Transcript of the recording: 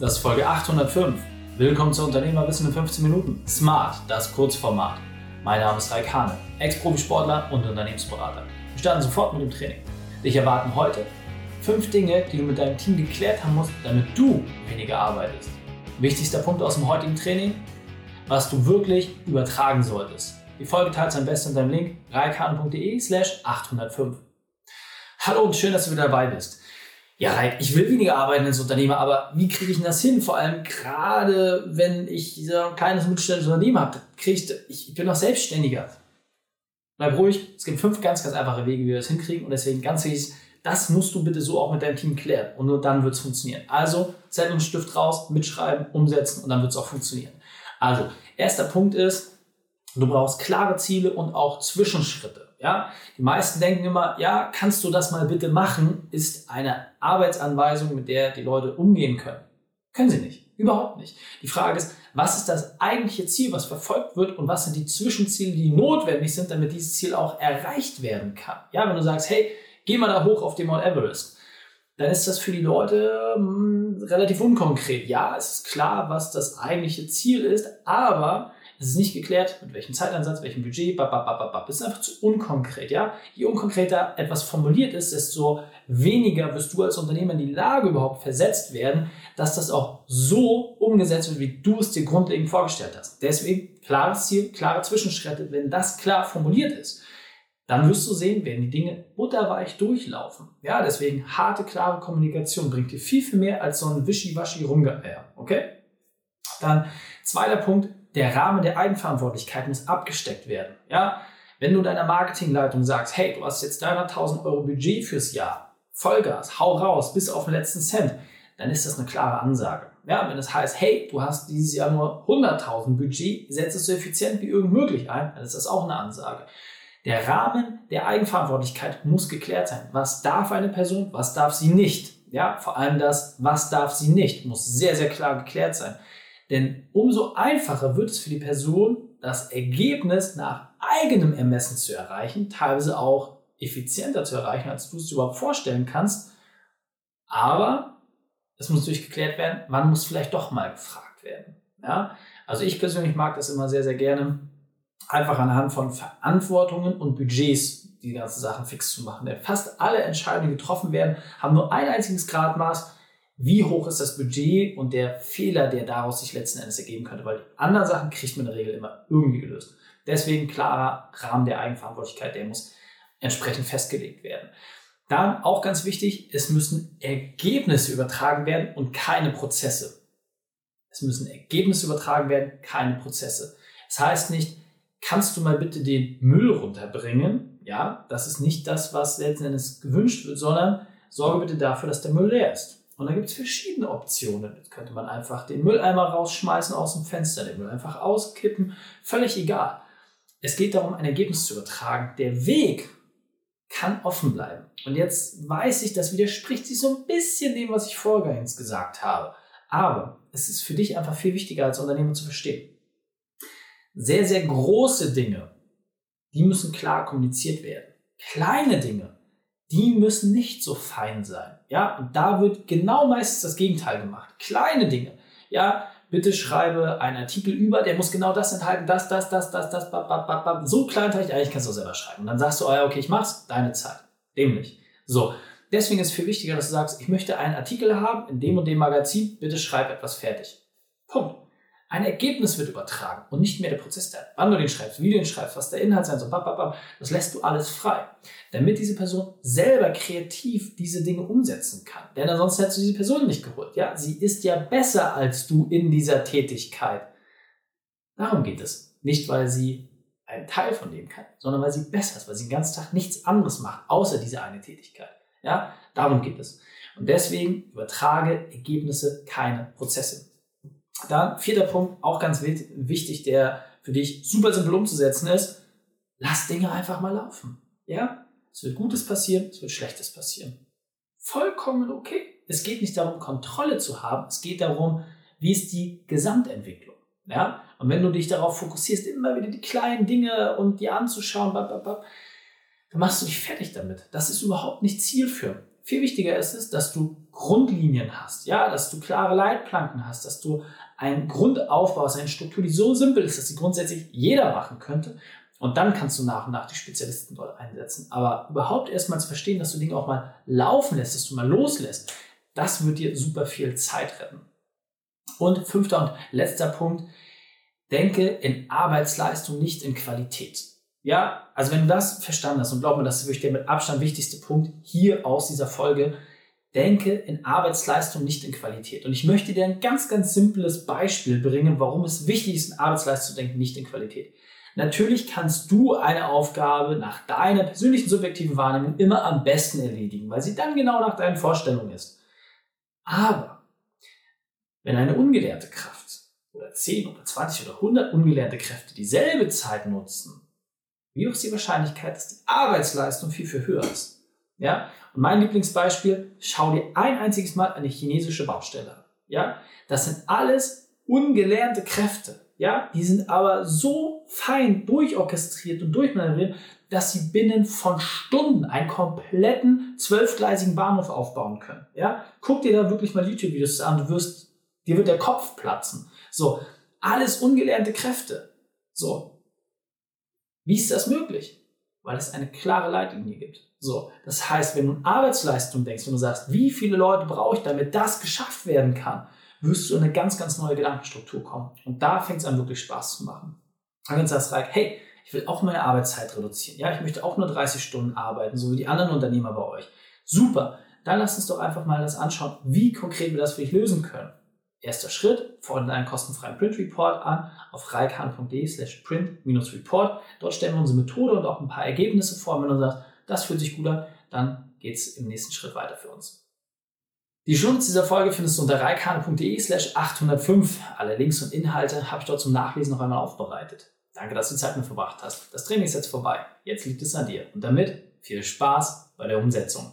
Das ist Folge 805. Willkommen zu Unternehmerwissen in 15 Minuten. Smart, das Kurzformat. Mein Name ist Raik Hane, Ex-Profisportler und Unternehmensberater. Wir starten sofort mit dem Training. Dich erwarten heute fünf Dinge, die du mit deinem Team geklärt haben musst, damit du weniger arbeitest. Wichtigster Punkt aus dem heutigen Training, was du wirklich übertragen solltest. Die Folge teilst am besten in deinem Link reikane.de slash 805. Hallo und schön, dass du wieder dabei bist. Ja, Raik, ich will weniger arbeiten als Unternehmer, aber wie kriege ich denn das hin? Vor allem gerade, wenn ich so ein kleines mittelständisches Unternehmen habe, kriege ich, ich bin noch selbstständiger. Bleib ruhig, es gibt fünf ganz, ganz einfache Wege, wie wir das hinkriegen und deswegen ganz wichtig, das musst du bitte so auch mit deinem Team klären und nur dann wird es funktionieren. Also, Zettel und Stift raus, mitschreiben, umsetzen und dann wird es auch funktionieren. Also, erster Punkt ist, du brauchst klare Ziele und auch Zwischenschritte. Ja, die meisten denken immer, ja, kannst du das mal bitte machen, ist eine Arbeitsanweisung, mit der die Leute umgehen können. Können sie nicht. Überhaupt nicht. Die Frage ist, was ist das eigentliche Ziel, was verfolgt wird und was sind die Zwischenziele, die notwendig sind, damit dieses Ziel auch erreicht werden kann. Ja, wenn du sagst, hey, geh mal da hoch auf den Mount Everest, dann ist das für die Leute mh, hm, relativ unkonkret. Ja, es ist klar, was das eigentliche Ziel ist, aber es ist nicht geklärt, mit welchem Zeitansatz, welchem Budget, bababababab. Es ist einfach zu unkonkret, ja. Je unkonkreter etwas formuliert ist, desto weniger wirst du als Unternehmer in die Lage überhaupt versetzt werden, dass das auch so umgesetzt wird, wie du es dir grundlegend vorgestellt hast. Deswegen klares Ziel, klare Zwischenschritte. Wenn das klar formuliert ist, dann wirst du sehen, werden die Dinge butterweich durchlaufen. Ja, deswegen harte, klare Kommunikation bringt dir viel, viel mehr als so ein wischiwaschi rumgeeier. Okay? Dann zweiter Punkt, der Rahmen der Eigenverantwortlichkeit muss abgesteckt werden. Ja, wenn du deiner Marketingleitung sagst, hey, du hast jetzt 300.000 Euro Budget fürs Jahr, Vollgas, hau raus, bis auf den letzten Cent, dann ist das eine klare Ansage. Ja, wenn es heißt, hey, du hast dieses Jahr nur 100.000 Budget, setz es so effizient wie irgend möglich ein, dann ist das auch eine Ansage. Der Rahmen der Eigenverantwortlichkeit muss geklärt sein. Was darf eine Person, was darf sie nicht? Ja, vor allem das, was darf sie nicht, muss sehr, sehr klar geklärt sein. Denn umso einfacher wird es für die Person, das Ergebnis nach eigenem Ermessen zu erreichen, teilweise auch effizienter zu erreichen, als du es überhaupt vorstellen kannst. Aber es muss durchgeklärt werden, wann muss vielleicht doch mal gefragt werden. Ja? Also ich persönlich mag das immer sehr, sehr gerne, einfach anhand von Verantwortungen und Budgets die ganzen Sachen fix zu machen. Denn fast alle Entscheidungen, die getroffen werden, haben nur ein einziges Gradmaß wie hoch ist das Budget und der Fehler, der daraus sich letzten Endes ergeben könnte, weil die anderen Sachen kriegt man in der Regel immer irgendwie gelöst. Deswegen klarer Rahmen der Eigenverantwortlichkeit, der muss entsprechend festgelegt werden. Dann auch ganz wichtig, es müssen Ergebnisse übertragen werden und keine Prozesse. Es müssen Ergebnisse übertragen werden, keine Prozesse. Das heißt nicht, kannst du mal bitte den Müll runterbringen? Ja, das ist nicht das, was letzten Endes gewünscht wird, sondern sorge bitte dafür, dass der Müll leer ist. Und da gibt es verschiedene Optionen. Jetzt könnte man einfach den Mülleimer rausschmeißen aus dem Fenster, den Müll einfach auskippen, völlig egal. Es geht darum, ein Ergebnis zu übertragen. Der Weg kann offen bleiben. Und jetzt weiß ich, das widerspricht sich so ein bisschen dem, was ich vorgängig gesagt habe. Aber es ist für dich einfach viel wichtiger als Unternehmer zu verstehen. Sehr, sehr große Dinge, die müssen klar kommuniziert werden. Kleine Dinge, die müssen nicht so fein sein. Ja, und da wird genau meistens das Gegenteil gemacht. Kleine Dinge. Ja, bitte schreibe einen Artikel über, der muss genau das enthalten, das, das, das, das, das, bap, bap, bap, bap. so kleinteilig, eigentlich kannst du auch selber schreiben. Und dann sagst du, oh ja, okay, ich mach's, deine Zeit. Dämlich. So. Deswegen ist es viel wichtiger, dass du sagst, ich möchte einen Artikel haben in dem und dem Magazin, bitte schreib etwas fertig. Punkt. Ein Ergebnis wird übertragen und nicht mehr der Prozess, der, wann du den schreibst, wie du den schreibst, was der Inhalt sein soll, bap, das lässt du alles frei, damit diese Person selber kreativ diese Dinge umsetzen kann. Denn ansonsten hättest du diese Person nicht geholt. Ja, sie ist ja besser als du in dieser Tätigkeit. Darum geht es. Nicht, weil sie einen Teil von dem kann, sondern weil sie besser ist, weil sie den ganzen Tag nichts anderes macht, außer diese eine Tätigkeit. Ja, darum geht es. Und deswegen übertrage Ergebnisse, keine Prozesse. Dann vierter Punkt, auch ganz wichtig, der für dich super simpel umzusetzen ist, lass Dinge einfach mal laufen. Ja? Es wird Gutes passieren, es wird Schlechtes passieren. Vollkommen okay. Es geht nicht darum, Kontrolle zu haben, es geht darum, wie ist die Gesamtentwicklung. Ja? Und wenn du dich darauf fokussierst, immer wieder die kleinen Dinge und die anzuschauen, dann machst du dich fertig damit. Das ist überhaupt nicht zielführend Viel wichtiger ist es, dass du Grundlinien hast, ja, dass du klare Leitplanken hast, dass du einen Grund aufbaust, eine Struktur, die so simpel ist, dass sie grundsätzlich jeder machen könnte. Und dann kannst du nach und nach die Spezialisten dort einsetzen. Aber überhaupt erstmal zu verstehen, dass du Dinge auch mal laufen lässt, dass du mal loslässt, das wird dir super viel Zeit retten. Und fünfter und letzter Punkt, denke in Arbeitsleistung, nicht in Qualität. Ja, also wenn du das verstanden hast und glaub mir, das ist wirklich der mit Abstand wichtigste Punkt hier aus dieser Folge, denke in Arbeitsleistung, nicht in Qualität. Und ich möchte dir ein ganz, ganz simples Beispiel bringen, warum es wichtig ist, in Arbeitsleistung zu denken, nicht in Qualität. Natürlich kannst du eine Aufgabe nach deiner persönlichen subjektiven Wahrnehmung immer am besten erledigen, weil sie dann genau nach deinen Vorstellungen ist. Aber wenn eine ungelernte Kraft oder 10 oder 20 oder 100 ungelernte Kräfte dieselbe Zeit nutzen, wie hoch ist die Wahrscheinlichkeit, dass die Arbeitsleistung viel, viel höher ist? Ja? Und mein Lieblingsbeispiel, schau dir ein einziges Mal eine chinesische Baustelle an. Ja? Das sind alles ungelernte Kräfte. Ja? Die sind aber so fein durchorchestriert und durchmanövriert, dass sie binnen von Stunden einen kompletten zwölfgleisigen Bahnhof aufbauen können. Ja? Guck dir da wirklich mal YouTube-Videos an, du wirst, dir wird der Kopf platzen. So, alles ungelernte Kräfte. So. Wie ist das möglich? Weil es eine klare Leitlinie gibt. So, das heißt, wenn du an Arbeitsleistung denkst, wenn du sagst, wie viele Leute brauche ich, damit das geschafft werden kann, wirst du in eine ganz, ganz neue Gedankenstruktur kommen. Und da fängt es an, wirklich Spaß zu machen. Dann sagst du, hey, ich will auch meine Arbeitszeit reduzieren. Ja, ich möchte auch nur 30 Stunden arbeiten, so wie die anderen Unternehmer bei euch. Super. Dann lass uns doch einfach mal das anschauen, wie konkret wir das für dich lösen können. Erster Schritt, fordern einen kostenfreien Print Report an auf reikhan.de slash print-report. Dort stellen wir unsere Methode und auch ein paar Ergebnisse vor. Und wenn du sagst, das fühlt sich gut an, dann geht es im nächsten Schritt weiter für uns. Die Schulnotes dieser Folge findest du unter reikane.de slash 805. Alle Links und Inhalte habe ich dort zum Nachlesen noch einmal aufbereitet. Danke, dass du Zeit mit verbracht hast. Das Training ist jetzt vorbei. Jetzt liegt es an dir. Und damit viel Spaß bei der Umsetzung.